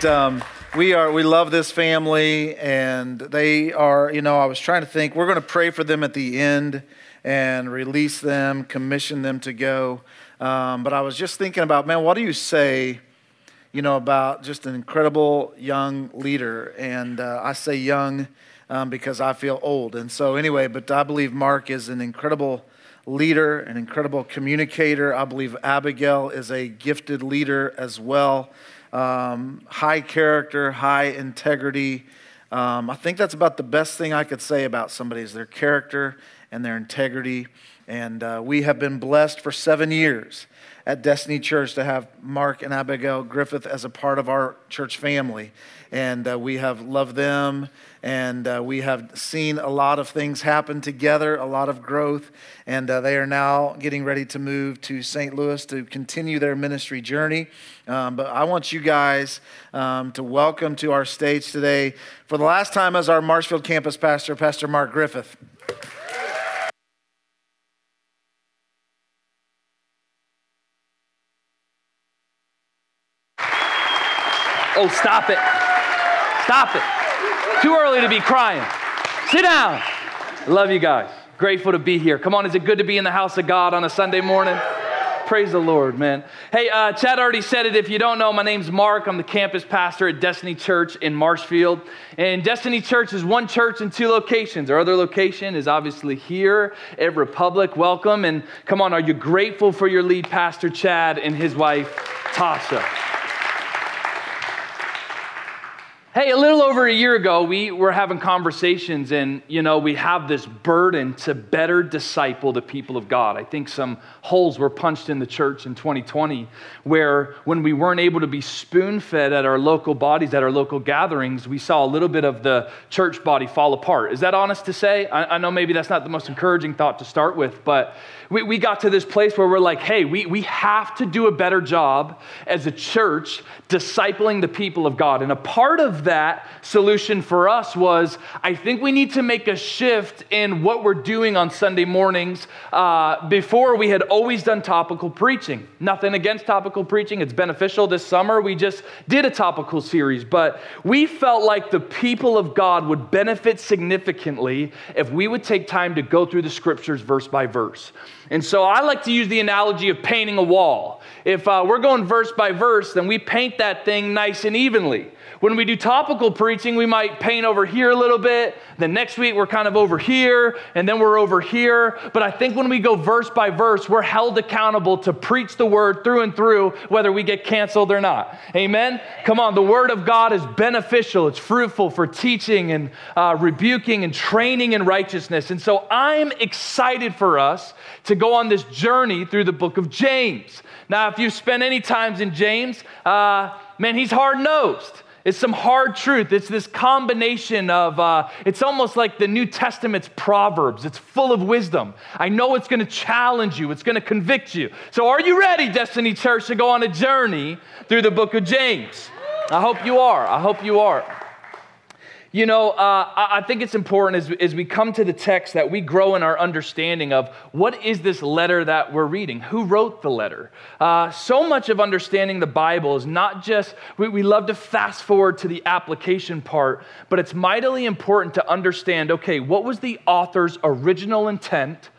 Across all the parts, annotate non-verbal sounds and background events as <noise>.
But um, we are we love this family, and they are. You know, I was trying to think. We're going to pray for them at the end and release them, commission them to go. Um, but I was just thinking about, man, what do you say? You know, about just an incredible young leader, and uh, I say young um, because I feel old. And so, anyway, but I believe Mark is an incredible leader, an incredible communicator. I believe Abigail is a gifted leader as well um, high character, high integrity. Um, I think that's about the best thing I could say about somebody is their character and their integrity. And uh, we have been blessed for seven years at Destiny Church to have Mark and Abigail Griffith as a part of our church family. And uh, we have loved them and uh, we have seen a lot of things happen together, a lot of growth. And uh, they are now getting ready to move to St. Louis to continue their ministry journey. Um, but I want you guys um, to welcome to our stage today, for the last time as our Marshfield campus pastor, Pastor Mark Griffith. Oh, stop it. Stop it. Too early to be crying. Sit down. Love you guys. Grateful to be here. Come on, is it good to be in the house of God on a Sunday morning? Praise the Lord, man. Hey, uh, Chad already said it. If you don't know, my name's Mark. I'm the campus pastor at Destiny Church in Marshfield. And Destiny Church is one church in two locations. Our other location is obviously here at Republic. Welcome. And come on, are you grateful for your lead pastor, Chad, and his wife, Tasha? Hey, a little over a year ago, we were having conversations, and you know, we have this burden to better disciple the people of God. I think some holes were punched in the church in 2020, where when we weren't able to be spoon fed at our local bodies, at our local gatherings, we saw a little bit of the church body fall apart. Is that honest to say? I, I know maybe that's not the most encouraging thought to start with, but we, we got to this place where we're like, hey, we, we have to do a better job as a church discipling the people of God. And a part of that solution for us was I think we need to make a shift in what we're doing on Sunday mornings. Uh, before, we had always done topical preaching. Nothing against topical preaching, it's beneficial. This summer, we just did a topical series, but we felt like the people of God would benefit significantly if we would take time to go through the scriptures verse by verse. And so I like to use the analogy of painting a wall. If uh, we're going verse by verse, then we paint that thing nice and evenly. When we do topical preaching, we might paint over here a little bit. Then next week, we're kind of over here, and then we're over here. But I think when we go verse by verse, we're held accountable to preach the word through and through, whether we get canceled or not. Amen? Come on, the word of God is beneficial, it's fruitful for teaching and uh, rebuking and training in righteousness. And so I'm excited for us to go on this journey through the book of James. Now, if you've spent any times in James, uh, man, he's hard nosed. It's some hard truth. It's this combination of, uh, it's almost like the New Testament's Proverbs. It's full of wisdom. I know it's going to challenge you, it's going to convict you. So, are you ready, Destiny Church, to go on a journey through the book of James? I hope you are. I hope you are. You know, uh, I think it's important as, as we come to the text that we grow in our understanding of what is this letter that we're reading? Who wrote the letter? Uh, so much of understanding the Bible is not just, we, we love to fast forward to the application part, but it's mightily important to understand okay, what was the author's original intent?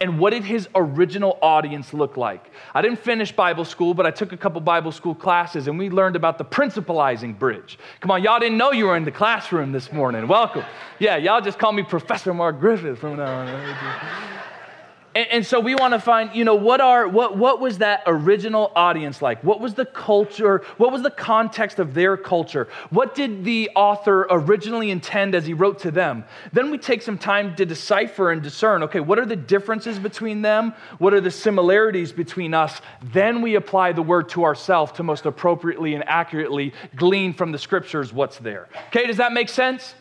And what did his original audience look like? I didn't finish Bible school, but I took a couple Bible school classes and we learned about the principlizing bridge. Come on, y'all didn't know you were in the classroom this morning. Welcome. Yeah, y'all just call me Professor Mark Griffith from now on. And, and so we want to find, you know, what are what what was that original audience like? What was the culture? What was the context of their culture? What did the author originally intend as he wrote to them? Then we take some time to decipher and discern, okay, what are the differences between them? What are the similarities between us? Then we apply the word to ourselves to most appropriately and accurately glean from the scriptures what's there. Okay, does that make sense?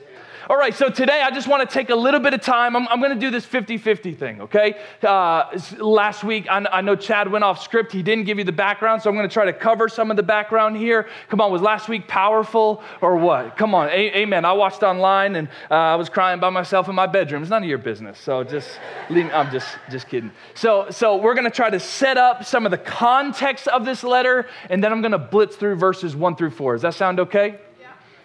All right, so today I just want to take a little bit of time. I'm, I'm going to do this 50 50 thing, okay? Uh, last week, I, I, know Chad went off script. He didn't give you the background, so I'm going to try to cover some of the background here. Come on, was last week powerful or what? Come on, a- amen. I watched online and uh, I was crying by myself in my bedroom. It's none of your business, so just leave, me. I'm just, just kidding. So, so we're going to try to set up some of the context of this letter, and then I'm going to blitz through verses one through four. Does that sound okay?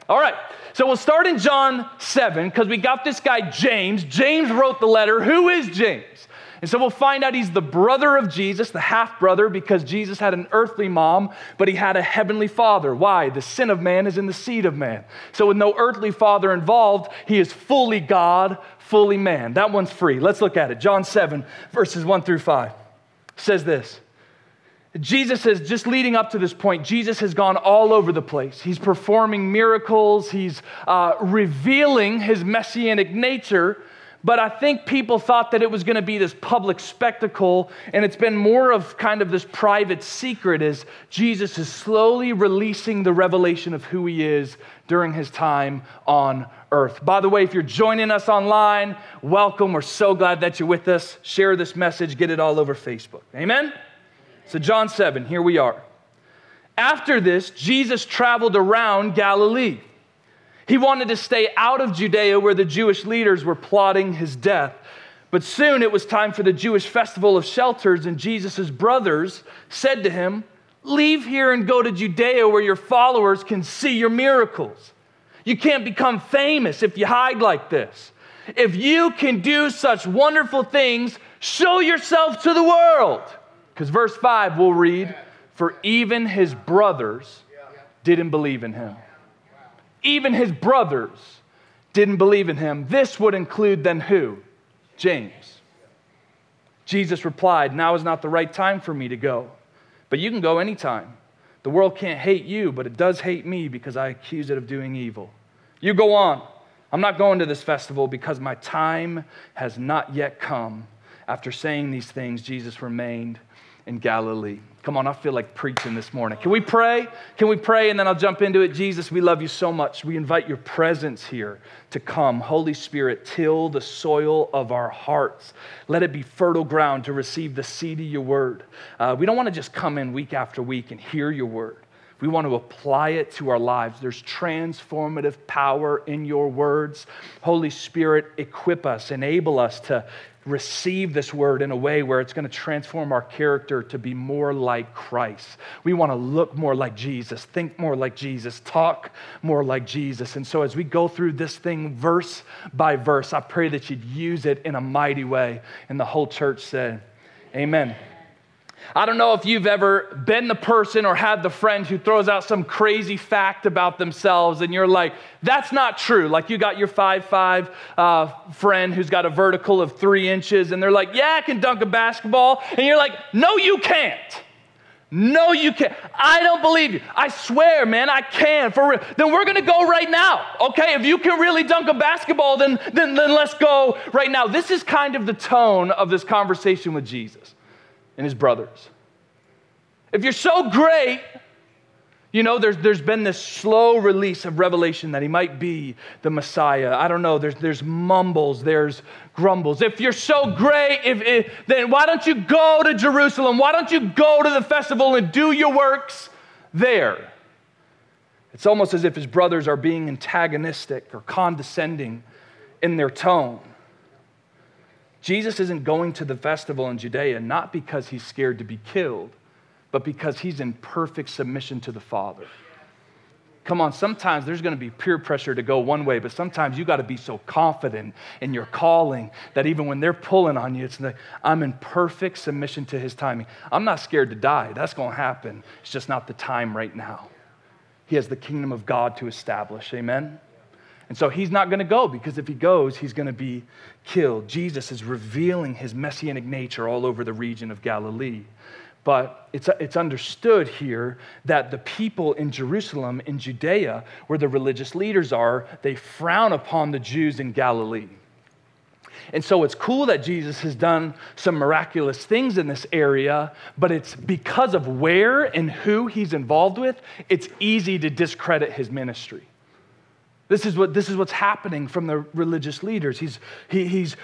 All right. So we'll start in John 7 because we got this guy, James. James wrote the letter. Who is James? And so we'll find out he's the brother of Jesus, the half brother, because Jesus had an earthly mom, but he had a heavenly father. Why? The sin of man is in the seed of man. So, with no earthly father involved, he is fully God, fully man. That one's free. Let's look at it. John 7, verses 1 through 5 says this Jesus has, just leading up to this point, Jesus has gone all over the place. He's performing miracles, he's uh, revealing his messianic nature. But I think people thought that it was going to be this public spectacle, and it's been more of kind of this private secret as Jesus is slowly releasing the revelation of who he is during his time on earth. By the way, if you're joining us online, welcome. We're so glad that you're with us. Share this message, get it all over Facebook. Amen? So, John 7, here we are. After this, Jesus traveled around Galilee. He wanted to stay out of Judea where the Jewish leaders were plotting his death. But soon it was time for the Jewish festival of shelters, and Jesus' brothers said to him, Leave here and go to Judea where your followers can see your miracles. You can't become famous if you hide like this. If you can do such wonderful things, show yourself to the world. Because verse 5 we'll read, For even his brothers didn't believe in him. Even his brothers didn't believe in him. This would include then who? James. Jesus replied, Now is not the right time for me to go, but you can go anytime. The world can't hate you, but it does hate me because I accuse it of doing evil. You go on. I'm not going to this festival because my time has not yet come. After saying these things, Jesus remained in Galilee. Come on, I feel like preaching this morning. Can we pray? Can we pray? And then I'll jump into it. Jesus, we love you so much. We invite your presence here to come. Holy Spirit, till the soil of our hearts. Let it be fertile ground to receive the seed of your word. Uh, we don't want to just come in week after week and hear your word. We want to apply it to our lives. There's transformative power in your words. Holy Spirit, equip us, enable us to receive this word in a way where it's going to transform our character to be more like Christ. We want to look more like Jesus, think more like Jesus, talk more like Jesus. And so as we go through this thing verse by verse, I pray that you'd use it in a mighty way. And the whole church said, Amen. I don't know if you've ever been the person or had the friend who throws out some crazy fact about themselves and you're like, that's not true. Like you got your five-five uh, friend who's got a vertical of three inches and they're like, yeah, I can dunk a basketball. And you're like, no, you can't. No, you can't. I don't believe you. I swear, man, I can. For real. Then we're to go right now. Okay? If you can really dunk a basketball, then, then, then let's go right now. This is kind of the tone of this conversation with Jesus and his brothers. If you're so great, you know, there's, there's been this slow release of revelation that he might be the Messiah. I don't know. There's, there's mumbles, there's grumbles. If you're so great, if, if, then why don't you go to Jerusalem? Why don't you go to the festival and do your works there? It's almost as if his brothers are being antagonistic or condescending in their tone. Jesus isn't going to the festival in Judea not because he's scared to be killed, but because he's in perfect submission to the Father. Come on, sometimes there's going to be peer pressure to go one way, but sometimes you got to be so confident in your calling that even when they're pulling on you, it's like, I'm in perfect submission to his timing. I'm not scared to die. That's going to happen. It's just not the time right now. He has the kingdom of God to establish. Amen? And so he's not going to go because if he goes, he's going to be killed. Jesus is revealing his messianic nature all over the region of Galilee. But it's, it's understood here that the people in Jerusalem, in Judea, where the religious leaders are, they frown upon the Jews in Galilee. And so it's cool that Jesus has done some miraculous things in this area, but it's because of where and who he's involved with, it's easy to discredit his ministry. This is, what, this is what's happening from the religious leaders. He's, he, he's,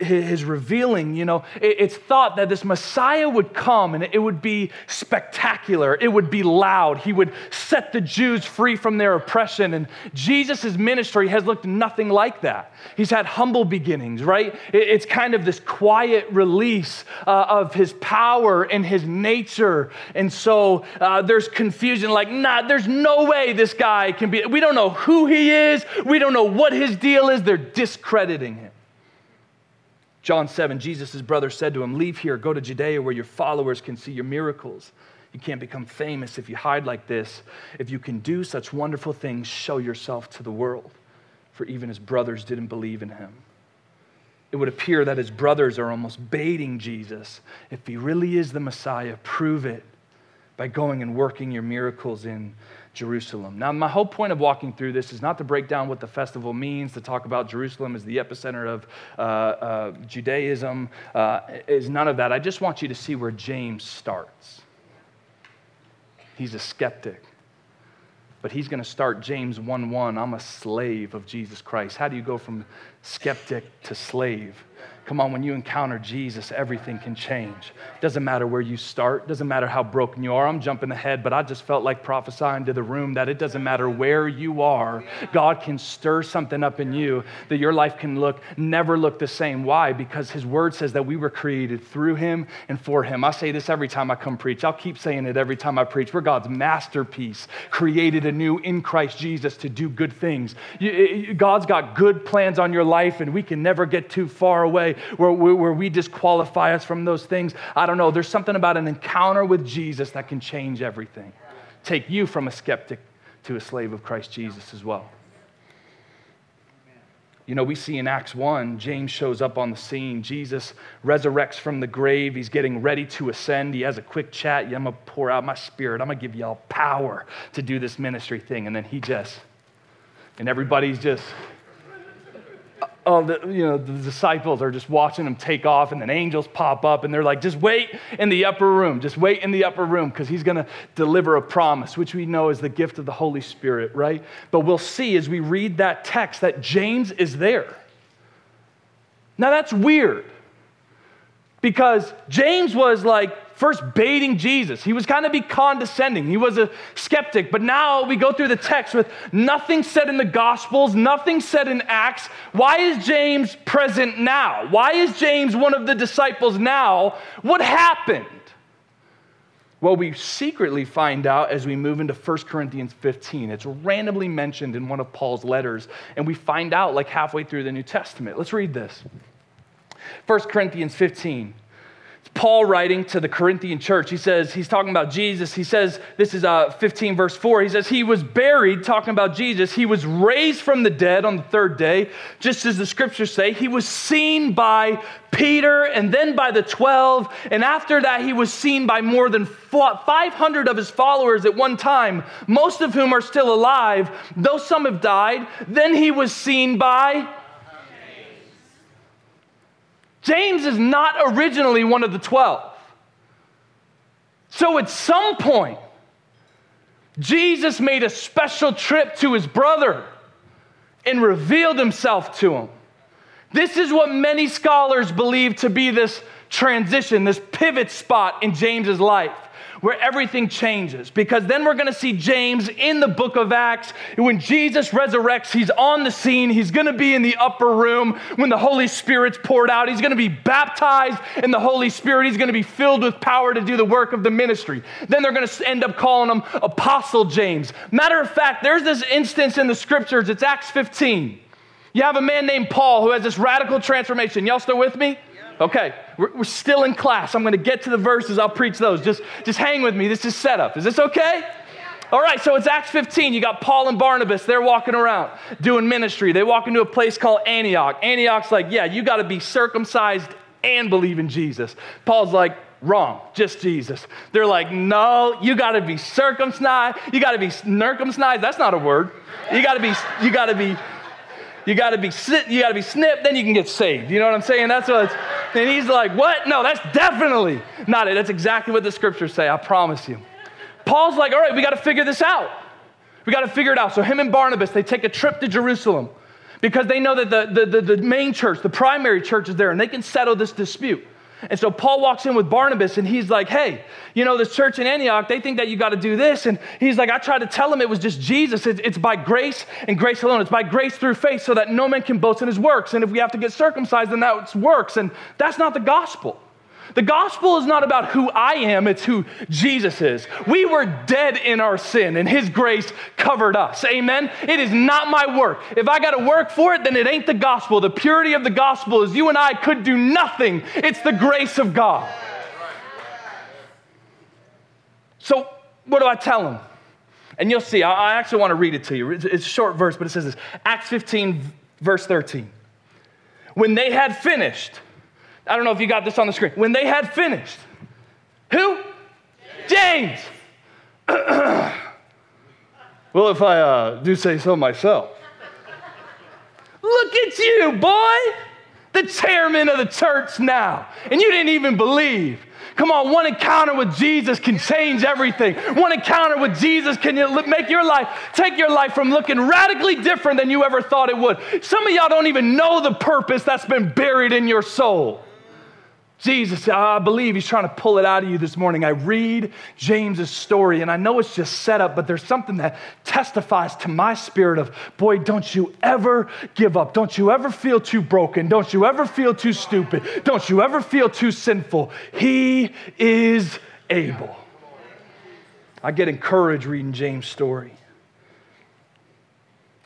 he's revealing, you know, it, it's thought that this Messiah would come and it would be spectacular. It would be loud. He would set the Jews free from their oppression. And Jesus' ministry has looked nothing like that. He's had humble beginnings, right? It, it's kind of this quiet release uh, of his power and his nature. And so uh, there's confusion like, nah, there's no way this guy can be, we don't know who he is is. We don't know what his deal is. They're discrediting him. John 7, Jesus' brother said to him, Leave here, go to Judea where your followers can see your miracles. You can't become famous if you hide like this. If you can do such wonderful things, show yourself to the world. For even his brothers didn't believe in him. It would appear that his brothers are almost baiting Jesus. If he really is the Messiah, prove it by going and working your miracles in Jerusalem. Now, my whole point of walking through this is not to break down what the festival means, to talk about Jerusalem as the epicenter of uh, uh, Judaism, uh, is none of that. I just want you to see where James starts. He's a skeptic. But he's going to start James 1 1. I'm a slave of Jesus Christ. How do you go from skeptic to slave? Come on, when you encounter Jesus, everything can change. Doesn't matter where you start, doesn't matter how broken you are. I'm jumping ahead, but I just felt like prophesying to the room that it doesn't matter where you are, God can stir something up in you that your life can look never look the same. Why? Because his word says that we were created through him and for him. I say this every time I come preach. I'll keep saying it every time I preach. We're God's masterpiece, created anew in Christ Jesus to do good things. God's got good plans on your life, and we can never get too far away where, where we disqualify us from those things. I don't know. There's something about an encounter with Jesus that can change everything. Take you from a skeptic to a slave of Christ Jesus as well. You know, we see in Acts 1, James shows up on the scene. Jesus resurrects from the grave. He's getting ready to ascend. He has a quick chat. Yeah, I'm going to pour out my spirit. I'm going to give y'all power to do this ministry thing. And then he just, and everybody's just oh, the, you know, the disciples are just watching him take off, and then angels pop up, and they're like, just wait in the upper room. Just wait in the upper room because he's going to deliver a promise, which we know is the gift of the Holy Spirit, right? But we'll see as we read that text that James is there. Now, that's weird because James was like first baiting Jesus. He was kind of be condescending. He was a skeptic. But now we go through the text with nothing said in the Gospels, nothing said in Acts. Why is James present now? Why is James one of the disciples now? What happened? Well, we secretly find out as we move into 1 Corinthians 15. It's randomly mentioned in one of Paul's letters, and we find out like halfway through the New Testament. Let's read this. 1 Corinthians 15. Paul writing to the Corinthian church. He says, he's talking about Jesus. He says, this is uh, 15, verse 4. He says, He was buried, talking about Jesus. He was raised from the dead on the third day, just as the scriptures say. He was seen by Peter and then by the 12. And after that, he was seen by more than 500 of his followers at one time, most of whom are still alive, though some have died. Then he was seen by James is not originally one of the 12. So at some point, Jesus made a special trip to his brother and revealed himself to him. This is what many scholars believe to be this transition, this pivot spot in James's life where everything changes. Because then we're going to see James in the book of Acts. When Jesus resurrects, he's on the scene. He's going to be in the upper room when the Holy Spirit's poured out. He's going to be baptized in the Holy Spirit. He's going to be filled with power to do the work of the ministry. Then they're going to end up calling him Apostle James. Matter of fact, there's this instance in the scriptures, it's Acts 15. You have a man named Paul who has this radical transformation. Y'all still with me? Okay, we're, we're still in class. I'm going to get to the verses. I'll preach those. Just, just hang with me. This is setup. Is this okay? All right, so it's Acts 15. You got Paul and Barnabas. They're walking around doing ministry. They walk into a place called Antioch. Antioch's like, yeah, you got to be circumcised and believe in Jesus. Paul's like, wrong, just Jesus. They're like, no, you got to be circumcised. You got to be circumcised. That's not a word. You got to be, you got to be you got to be you got to be snipped, then you can get saved. You know what I'm saying? That's what. It's, and he's like, what? No, that's definitely not it. That's exactly what the scriptures say. I promise you. Paul's like, all right, we got to figure this out. We got to figure it out. So, him and Barnabas, they take a trip to Jerusalem because they know that the, the, the, the main church, the primary church, is there and they can settle this dispute. And so Paul walks in with Barnabas and he's like, hey, you know, this church in Antioch, they think that you got to do this. And he's like, I tried to tell them it was just Jesus. It's by grace and grace alone. It's by grace through faith so that no man can boast in his works. And if we have to get circumcised, then that's works. And that's not the gospel. The gospel is not about who I am, it's who Jesus is. We were dead in our sin, and his grace covered us. Amen? It is not my work. If I got to work for it, then it ain't the gospel. The purity of the gospel is you and I could do nothing, it's the grace of God. So, what do I tell him? And you'll see, I actually want to read it to you. It's a short verse, but it says this Acts 15, verse 13. When they had finished, I don't know if you got this on the screen. When they had finished, who? James. <clears throat> well, if I uh, do say so myself. Look at you, boy, the chairman of the church now, and you didn't even believe. Come on, one encounter with Jesus can change everything. One encounter with Jesus can make your life, take your life from looking radically different than you ever thought it would. Some of y'all don't even know the purpose that's been buried in your soul. Jesus, I believe he's trying to pull it out of you this morning. I read James's story and I know it's just set up, but there's something that testifies to my spirit of, boy, don't you ever give up. Don't you ever feel too broken. Don't you ever feel too stupid. Don't you ever feel too sinful. He is able. I get encouraged reading James' story.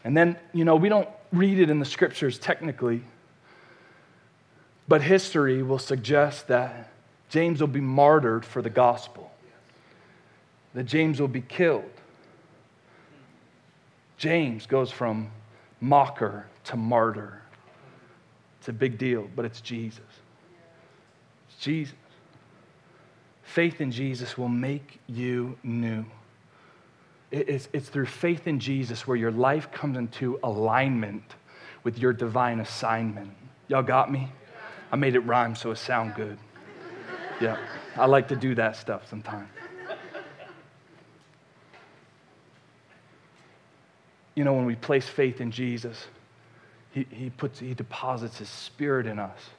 And then, you know, we don't read it in the scriptures technically. But history will suggest that James will be martyred for the gospel, that James will be killed. James goes from mocker to martyr. It's a big deal, but it's Jesus. It's Jesus. Faith in Jesus will make you new. It's, it's through faith in Jesus where your life comes into alignment with your divine assignment. Y'all got me? I made it rhyme so it sound good. Yeah, I like to do that stuff sometimes. You know, when we place faith in Jesus, he, he, puts, he deposits his spirit in us.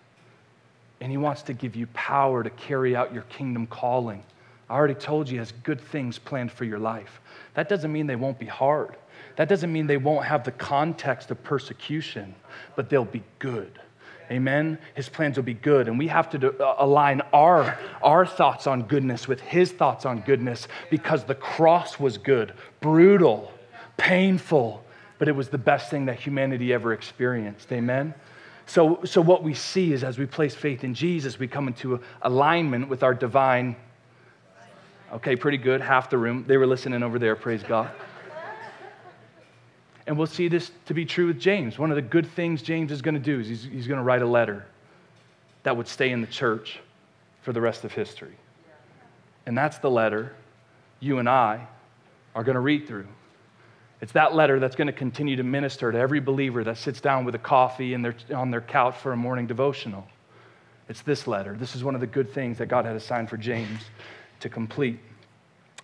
And he wants to give you power to carry out your kingdom calling. I already told you he has good things planned for your life. That doesn't mean they won't be hard. That doesn't mean they won't have the context of persecution, but they'll be good. Amen. His plans will be good. And we have to do, uh, align our, our thoughts on goodness with his thoughts on goodness because the cross was good, brutal, painful, but it was the best thing that humanity ever experienced. Amen. So, so what we see is as we place faith in Jesus, we come into alignment with our divine. Okay, pretty good. Half the room. They were listening over there. Praise God. And we'll see this to be true with James. One of the good things James is going to do is he's, he's going to write a letter that would stay in the church for the rest of history. And that's the letter you and I are going to read through. It's that letter that's going to continue to minister to every believer that sits down with a coffee and they're on their couch for a morning devotional. It's this letter. This is one of the good things that God had assigned for James to complete.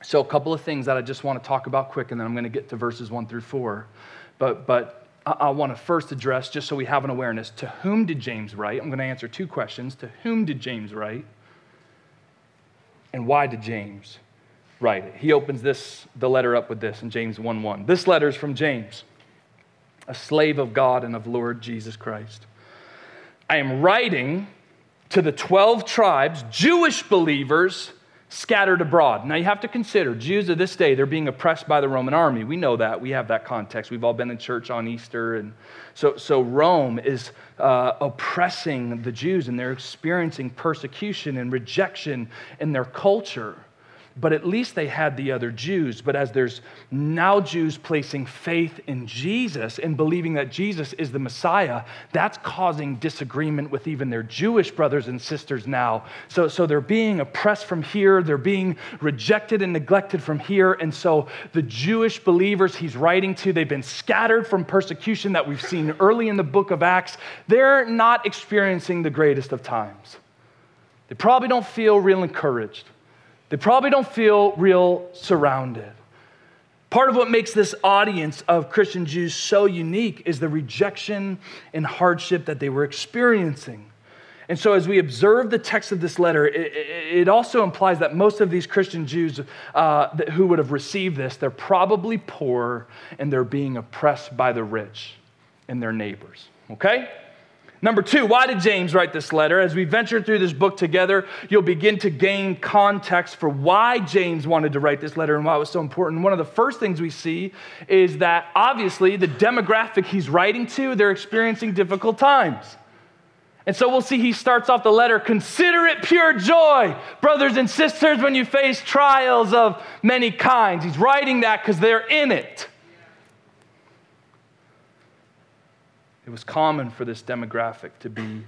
So, a couple of things that I just want to talk about quick, and then I'm going to get to verses one through four. But, but I, I want to first address, just so we have an awareness, to whom did James write? I'm going to answer two questions. To whom did James write? And why did James write it? He opens this, the letter up with this in James 1 1. This letter is from James, a slave of God and of Lord Jesus Christ. I am writing to the 12 tribes, Jewish believers scattered abroad. Now you have to consider Jews of this day, they're being oppressed by the Roman army. We know that. We have that context. We've all been in church on Easter. And so, so Rome is uh, oppressing the Jews and they're experiencing persecution and rejection in their culture but at least they had the other Jews. But as there's now Jews placing faith in Jesus and believing that Jesus is the Messiah, that's causing disagreement with even their Jewish brothers and sisters now. So, so they're being oppressed from here, they're being rejected and neglected from here. And so the Jewish believers he's writing to, they've been scattered from persecution that we've seen early in the book of Acts. They're not experiencing the greatest of times. They probably don't feel real encouraged. They probably don't feel real surrounded. Part of what makes this audience of Christian Jews so unique is the rejection and hardship that they were experiencing. And so, as we observe the text of this letter, it, it also implies that most of these Christian Jews uh, who would have received this, they're probably poor and they're being oppressed by the rich and their neighbors. Okay? Number two, why did James write this letter? As we venture through this book together, you'll begin to gain context for why James wanted to write this letter and why it was so important. One of the first things we see is that obviously the demographic he's writing to, they're experiencing difficult times. And so we'll see he starts off the letter consider it pure joy, brothers and sisters, when you face trials of many kinds. He's writing that because they're in it. It was common for this demographic to be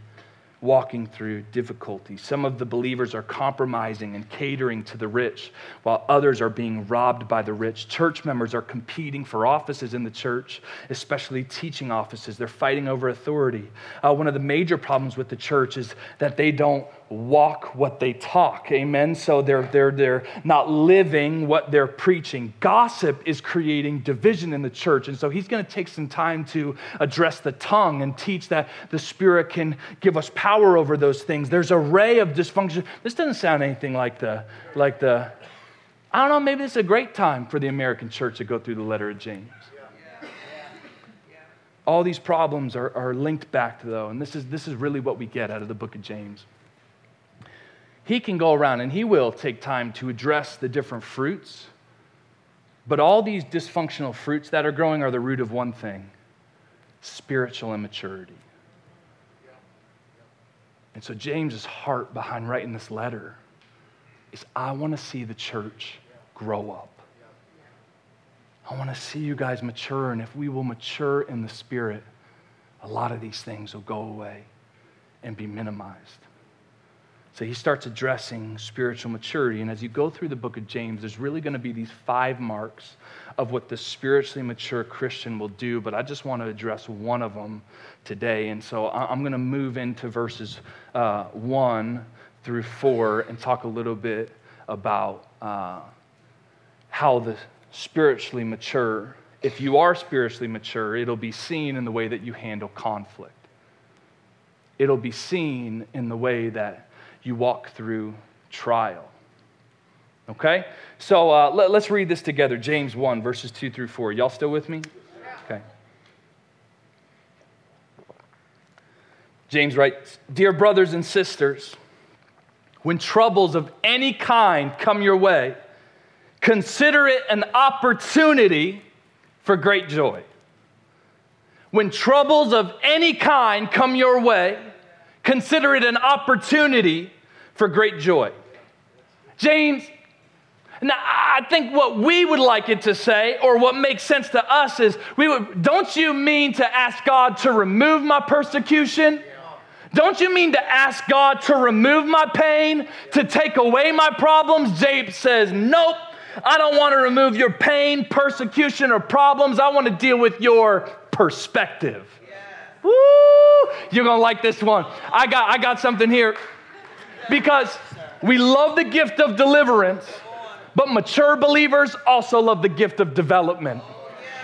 walking through difficulty. Some of the believers are compromising and catering to the rich, while others are being robbed by the rich. Church members are competing for offices in the church, especially teaching offices. They're fighting over authority. Uh, one of the major problems with the church is that they don't walk what they talk. Amen. So they're they're they're not living what they're preaching. Gossip is creating division in the church. And so he's going to take some time to address the tongue and teach that the spirit can give us power over those things. There's a ray of dysfunction. This doesn't sound anything like the like the I don't know, maybe it's a great time for the American church to go through the letter of James. All these problems are, are linked back to though, and this is this is really what we get out of the book of James he can go around and he will take time to address the different fruits. But all these dysfunctional fruits that are growing are the root of one thing spiritual immaturity. And so, James's heart behind writing this letter is I want to see the church grow up. I want to see you guys mature. And if we will mature in the spirit, a lot of these things will go away and be minimized. So he starts addressing spiritual maturity. And as you go through the book of James, there's really going to be these five marks of what the spiritually mature Christian will do. But I just want to address one of them today. And so I'm going to move into verses uh, one through four and talk a little bit about uh, how the spiritually mature, if you are spiritually mature, it'll be seen in the way that you handle conflict. It'll be seen in the way that you walk through trial. Okay? So uh, let, us read this together James 1, verses 2 through 4. Y'all still with me? Okay. James writes Dear brothers and sisters, when troubles of any kind come your way, consider it an opportunity for great joy. When troubles of any kind come your way, consider it an opportunity for great joy. James, now I think what we would like it to say, or what makes sense to us, is we would, don't you mean to ask God to remove my persecution? Don't you mean to ask God to remove my pain, to take away my problems? James says, Nope, I don't want to remove your pain, persecution, or problems. I want to deal with your perspective. Woo! You're to like this one. I got, I got something here because we love the gift of deliverance, but mature believers also love the gift of development.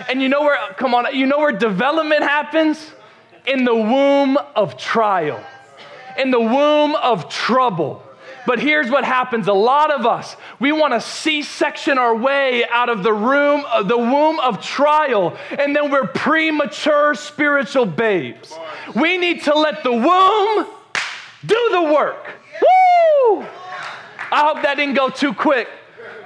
And you know where, come on, you know where development happens? In the womb of trial, in the womb of trouble. But here's what happens a lot of us, we want to C section our way out of the room, uh, the womb of trial, and then we're premature spiritual babes. We need to let the womb do the work. Woo! I hope that didn't go too quick.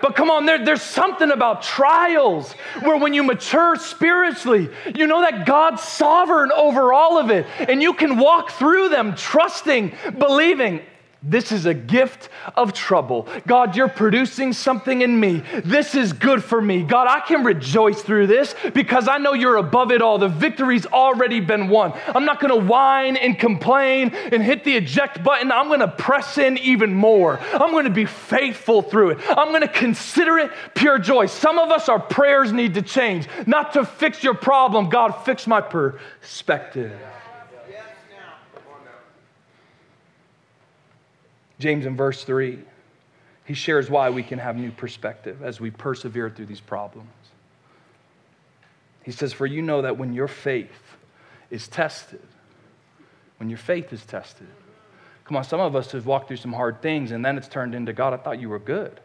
But come on, there, there's something about trials where when you mature spiritually, you know that God's sovereign over all of it. And you can walk through them trusting, believing. This is a gift of trouble. God, you're producing something in me. This is good for me. God, I can rejoice through this because I know you're above it all. The victory's already been won. I'm not going to whine and complain and hit the eject button. I'm going to press in even more. I'm going to be faithful through it. I'm going to consider it pure joy. Some of us, our prayers need to change, not to fix your problem. God, fix my perspective. James in verse 3, he shares why we can have new perspective as we persevere through these problems. He says, For you know that when your faith is tested, when your faith is tested, come on, some of us have walked through some hard things and then it's turned into, God, I thought you were good.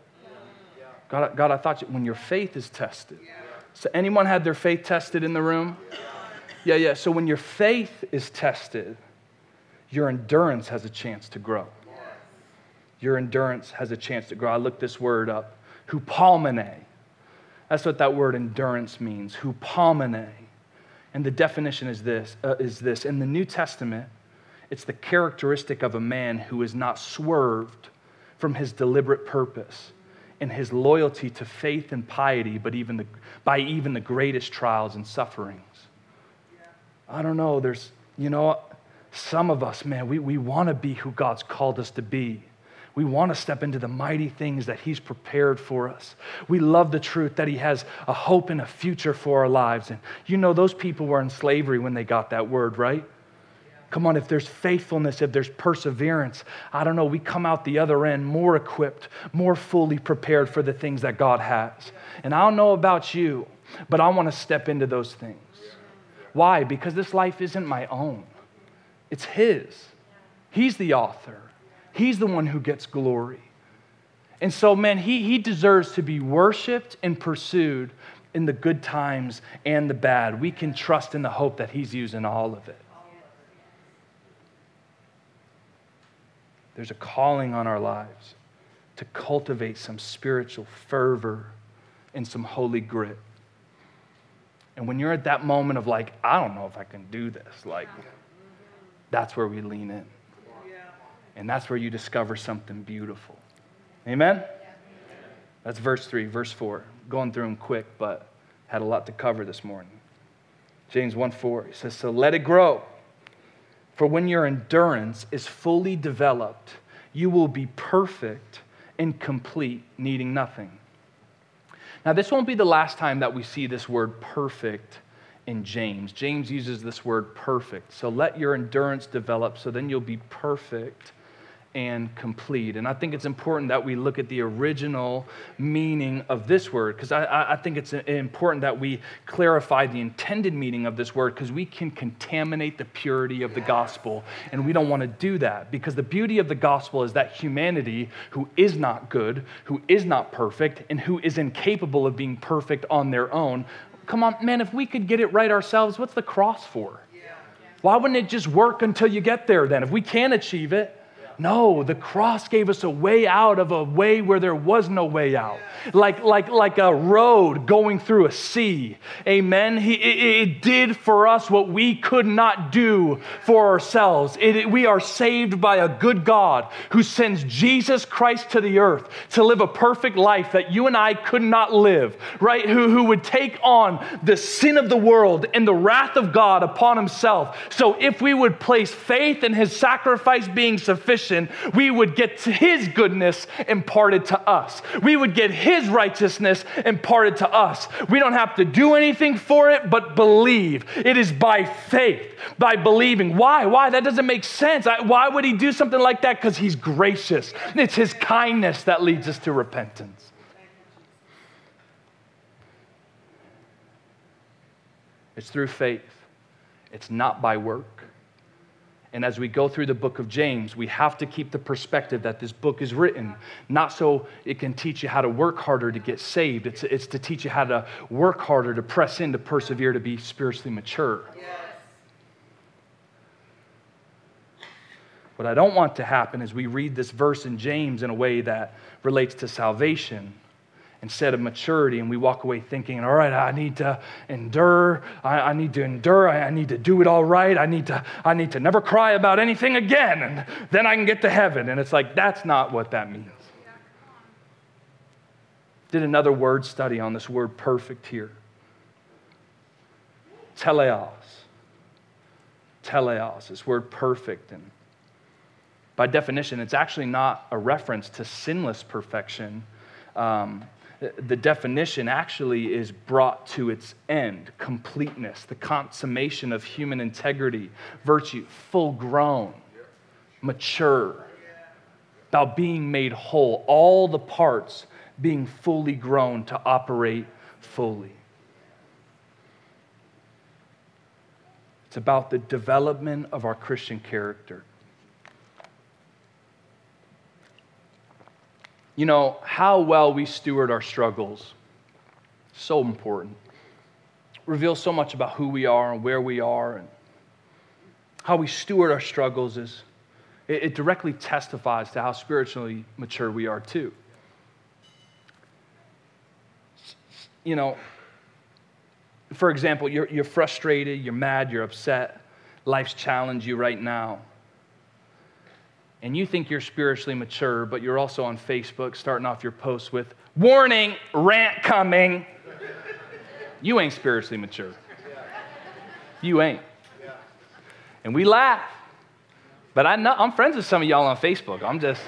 God, God I thought you, when your faith is tested. So, anyone had their faith tested in the room? Yeah, yeah. So, when your faith is tested, your endurance has a chance to grow. Your endurance has a chance to grow. I looked this word up. Hupomene. That's what that word endurance means. Hupomene. And the definition is this, uh, is this. In the New Testament, it's the characteristic of a man who is not swerved from his deliberate purpose and his loyalty to faith and piety, but even the, by even the greatest trials and sufferings. I don't know, there's, you know, some of us, man, we, we want to be who God's called us to be. We want to step into the mighty things that He's prepared for us. We love the truth that He has a hope and a future for our lives. And you know, those people were in slavery when they got that word, right? Come on, if there's faithfulness, if there's perseverance, I don't know, we come out the other end more equipped, more fully prepared for the things that God has. And I don't know about you, but I want to step into those things. Why? Because this life isn't my own, it's His. He's the author, He's the one who gets glory. And so, man, he, he deserves to be worshiped and pursued in the good times and the bad. We can trust in the hope that He's using all of it. There's a calling on our lives to cultivate some spiritual fervor and some holy grit. And when you're at that moment of like, I don't know if I can do this, like, that's where we lean in. And that's where you discover something beautiful. Amen? That's verse 3. Verse 4. Going through them quick, but had a lot to cover this morning. James 1 4. He says, So let it grow. For when your endurance is fully developed, you will be perfect and complete, needing nothing. Now, this won't be the last time that we see this word perfect in James. James uses this word perfect. So let your endurance develop so then you'll be perfect and complete. And I think it's important that we look at the original meaning of this word because I, I, think it's uh, important that we clarify the intended meaning of this word because we can contaminate the purity of the gospel. And we don't want to do that because the beauty of the gospel is that humanity who is not good, who is not perfect, and who is incapable of being perfect on their own. Come on, man, if we could get it right ourselves, what's the cross for? Why wouldn't it just work until you get there then? If we can achieve it, no, the cross gave us a way out of a way where there was no way out. Like, like, like a road going through a sea. Amen. He, it, it did for us what we could not do for ourselves. It, it, we are saved by a good God who sends Jesus Christ to the earth to live a perfect life that you and I could not live, right? Who, who would take on the sin of the world and the wrath of God upon himself. So if we would place faith in his sacrifice being sufficient, we would get his goodness imparted to us. We would get his righteousness imparted to us. We don't have to do anything for it, but believe. It is by faith, by believing. Why? Why? That doesn't make sense. Why would he do something like that? Because he's gracious. It's his kindness that leads us to repentance. It's through faith. It's not by work. And as we go through the book of James, we have to keep the perspective that this book is written not so it can teach you how to work harder to get saved, it's, it's to teach you how to work harder, to press in, to persevere, to be spiritually mature. Yes. What I don't want to happen is we read this verse in James in a way that relates to salvation instead of maturity, and we walk away thinking, all right, I need to endure, I, I need to endure, I, I, need to do it all right, I need, to, I need to never cry about anything again, and then I can get to heaven. And it's like, that's not what that means. Did another word study on this word perfect here. Teleos. Teleos, this word perfect. And by definition, it's actually not a reference to sinless perfection. Um, the definition actually is brought to its end completeness, the consummation of human integrity, virtue, full grown, mature, about being made whole, all the parts being fully grown to operate fully. It's about the development of our Christian character. You know, how well we steward our struggles, so important. Reveals so much about who we are and where we are and how we steward our struggles is it, it directly testifies to how spiritually mature we are too. You know, for example, you're, you're frustrated, you're mad, you're upset, life's challenged you right now and you think you're spiritually mature, but you're also on Facebook starting off your posts with, warning, rant coming, you ain't spiritually mature. You ain't. And we laugh. But I know, I'm friends with some of y'all on Facebook. I'm just.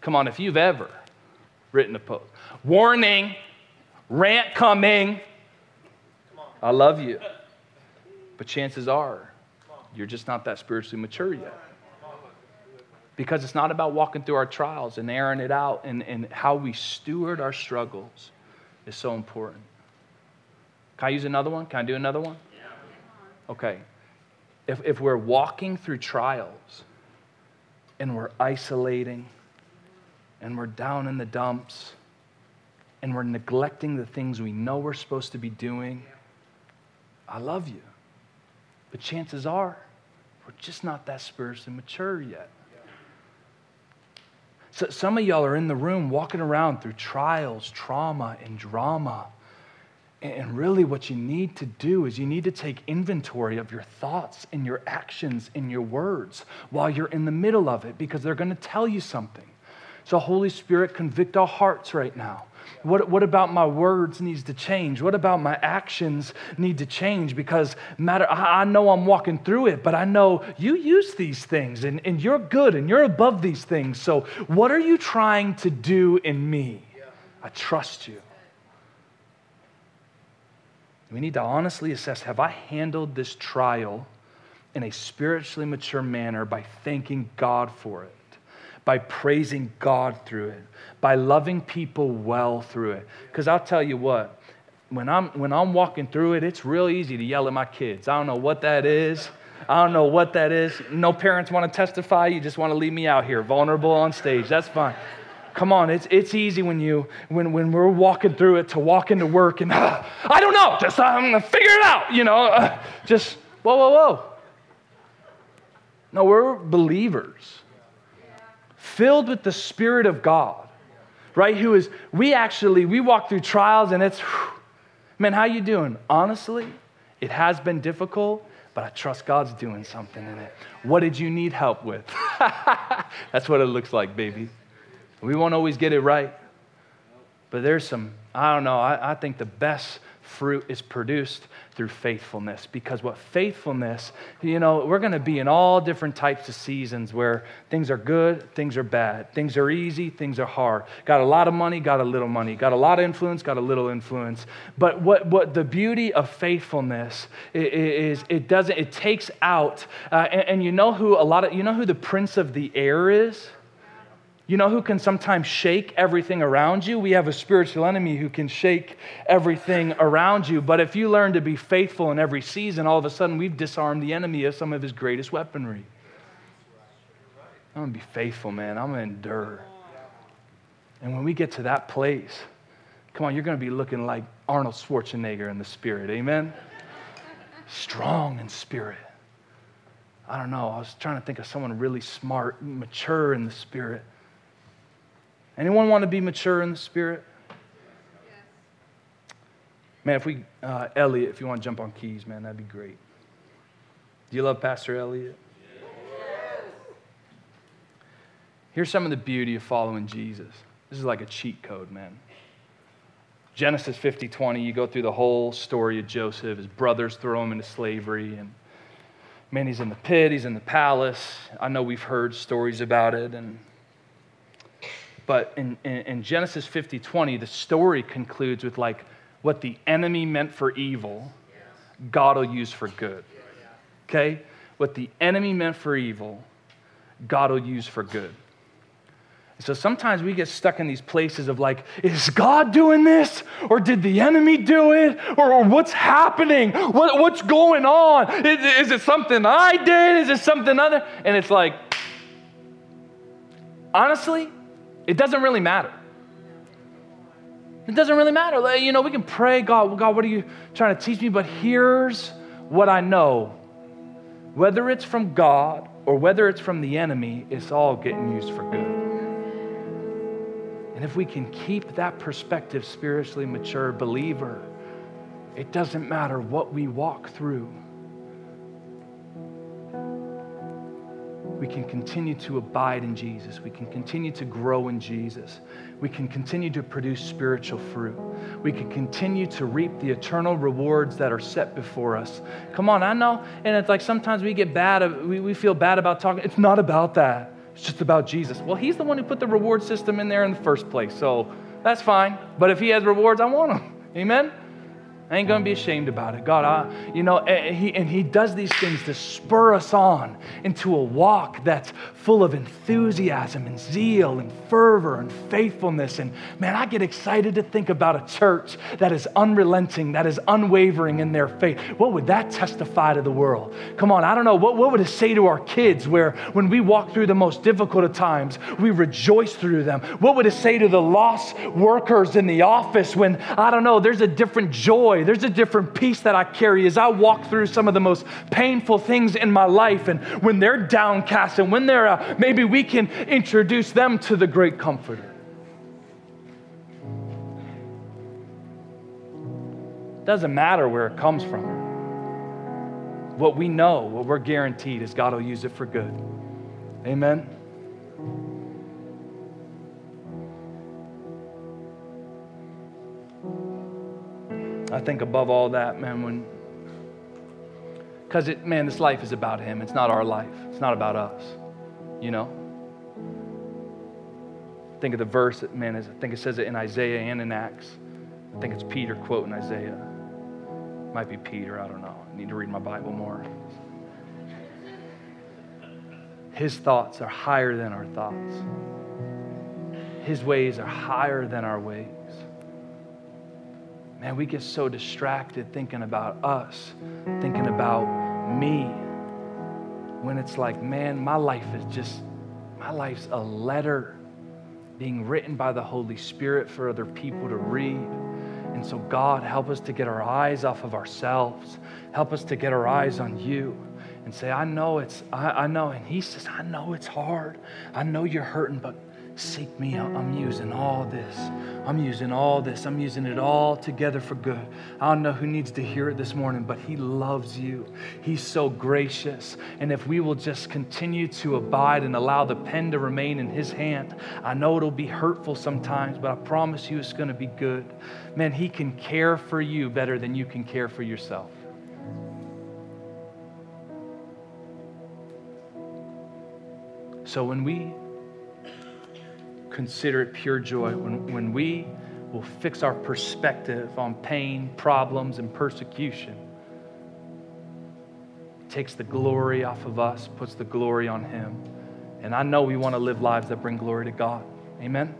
Come on, if you've ever written a post, warning, rant coming, I love you. But chances are, you're just not that spiritually mature yet. Because it's not about walking through our trials and airing it out, and, and how we steward our struggles is so important. Can I use another one? Can I do another one? Okay. If, if we're walking through trials and we're isolating and we're down in the dumps and we're neglecting the things we know we're supposed to be doing, I love you. But chances are, we're just not that spiritually mature yet. So some of y'all are in the room walking around through trials, trauma, and drama. And really, what you need to do is you need to take inventory of your thoughts and your actions and your words while you're in the middle of it because they're going to tell you something. So, Holy Spirit, convict our hearts right now. What, what about my words needs to change? What about my actions need to change? Because matter, I, I know I'm walking through it, but I know you use these things and, and you're good and you're above these things. So what are you trying to do in me? I trust you. We need to honestly assess have I handled this trial in a spiritually mature manner by thanking God for it? By praising God through it, by loving people well through it. Because I'll tell you what, when I'm, when I'm walking through it, it's real easy to yell at my kids. I don't know what that is. I don't know what that is. No parents want to testify. You just want to leave me out here, vulnerable on stage. That's fine. Come on, it's, it's easy when you when, when we're walking through it to walk into work and uh, I don't know, just I'm gonna figure it out, you know. Uh, just whoa, whoa, whoa. No, we're believers filled with the Spirit of God, right? Who is, we actually, we walk through trials and it's, whew, man, how you doing? Honestly, it has been difficult, but I trust God's doing something in it. What did you need help with? <laughs> That's what it looks like, baby. We won't always get it right, but there's some, I don't know, I, I think the best fruit is produced through faithfulness. Because what faithfulness, you know, we're going to be in all different types of seasons where things are good, things are bad, things are easy, things are hard. Got a lot of money, got a little money, got a lot of influence, got a little influence. But what, what the beauty of faithfulness is, it doesn't, it takes out, uh, and, and you know who a lot of, you know who the prince of the air is? You know who can sometimes shake everything around you? We have a spiritual enemy who can shake everything around you. But if you learn to be faithful in every season, all of a sudden we've disarmed the enemy of some of his greatest weaponry. I'm going to be faithful, man. I'm going to endure. And when we get to that place, come on, you're going to be looking like Arnold Schwarzenegger in the spirit. Amen? Strong in spirit. I don't know. I was trying to think of someone really smart, mature in the spirit. Anyone want to be mature in the spirit? Yes. Man, if we, uh, Elliot, if you want to jump on keys, man, that'd be great. Do you love Pastor Elliot? Here's some of the beauty of following Jesus. This is like a cheat code, man. Genesis 50 20, you go through the whole story of Joseph. His brothers throw him into slavery, and man, he's in the pit, he's in the palace. I know we've heard stories about it, and but in, in, in Genesis 50 20, the story concludes with like what the enemy meant for evil, God will use for good. Okay? What the enemy meant for evil, God will use for good. So sometimes we get stuck in these places of like, is God doing this? Or did the enemy do it? Or, or what's happening? What, what's going on? Is, is it something I did? Is it something other? And it's like, honestly, it doesn't really matter. It doesn't really matter. You know, we can pray, God, God, what are you trying to teach me? But here's what I know whether it's from God or whether it's from the enemy, it's all getting used for good. And if we can keep that perspective, spiritually mature believer, it doesn't matter what we walk through. We can continue to abide in Jesus. We can continue to grow in Jesus. We can continue to produce spiritual fruit. We can continue to reap the eternal rewards that are set before us. Come on, I know. And it's like sometimes we get bad, we, we feel bad about talking. It's not about that, it's just about Jesus. Well, He's the one who put the reward system in there in the first place. So that's fine. But if He has rewards, I want them. Amen? I ain't gonna be ashamed about it. God, I, you know, and he, and he does these things to spur us on into a walk that's full of enthusiasm and zeal and fervor and faithfulness. And man, I get excited to think about a church that is unrelenting, that is unwavering in their faith. What would that testify to the world? Come on, I don't know. What, what would it say to our kids where when we walk through the most difficult of times, we rejoice through them? What would it say to the lost workers in the office when, I don't know, there's a different joy? There's a different peace that I carry as I walk through some of the most painful things in my life. And when they're downcast and when they're, uh, maybe we can introduce them to the great comforter. Doesn't matter where it comes from. What we know, what we're guaranteed is God will use it for good. Amen. I think above all that, man, when, because it, man, this life is about Him. It's not our life, it's not about us, you know? Think of the verse, that man, is, I think it says it in Isaiah and in Acts. I think it's Peter quoting Isaiah. It might be Peter, I don't know. I need to read my Bible more. His thoughts are higher than our thoughts. His ways are higher than our ways. Man, we get so distracted thinking about us, thinking about me, when it's like, man, my life is just, my life's a letter being written by the Holy Spirit for other people to read. And so, God, help us to get our eyes off of ourselves. Help us to get our eyes on you and say, I know it's, I, I know. And He says, I know it's hard. I know you're hurting, but seek me out. I'm using all this. I'm using all this. I'm using it all together for good. I don't know who needs to hear it this morning, but He loves you. He's so gracious. And if we will just continue to abide and allow the pen to remain in His hand, I know it'll be hurtful sometimes, but I promise you it's going to be good. Man, He can care for you better than you can care for yourself. So when we consider it pure joy when, when we will fix our perspective on pain, problems, and persecution. It takes the glory off of us, puts the glory on Him. And I know we want to live lives that bring glory to God. Amen.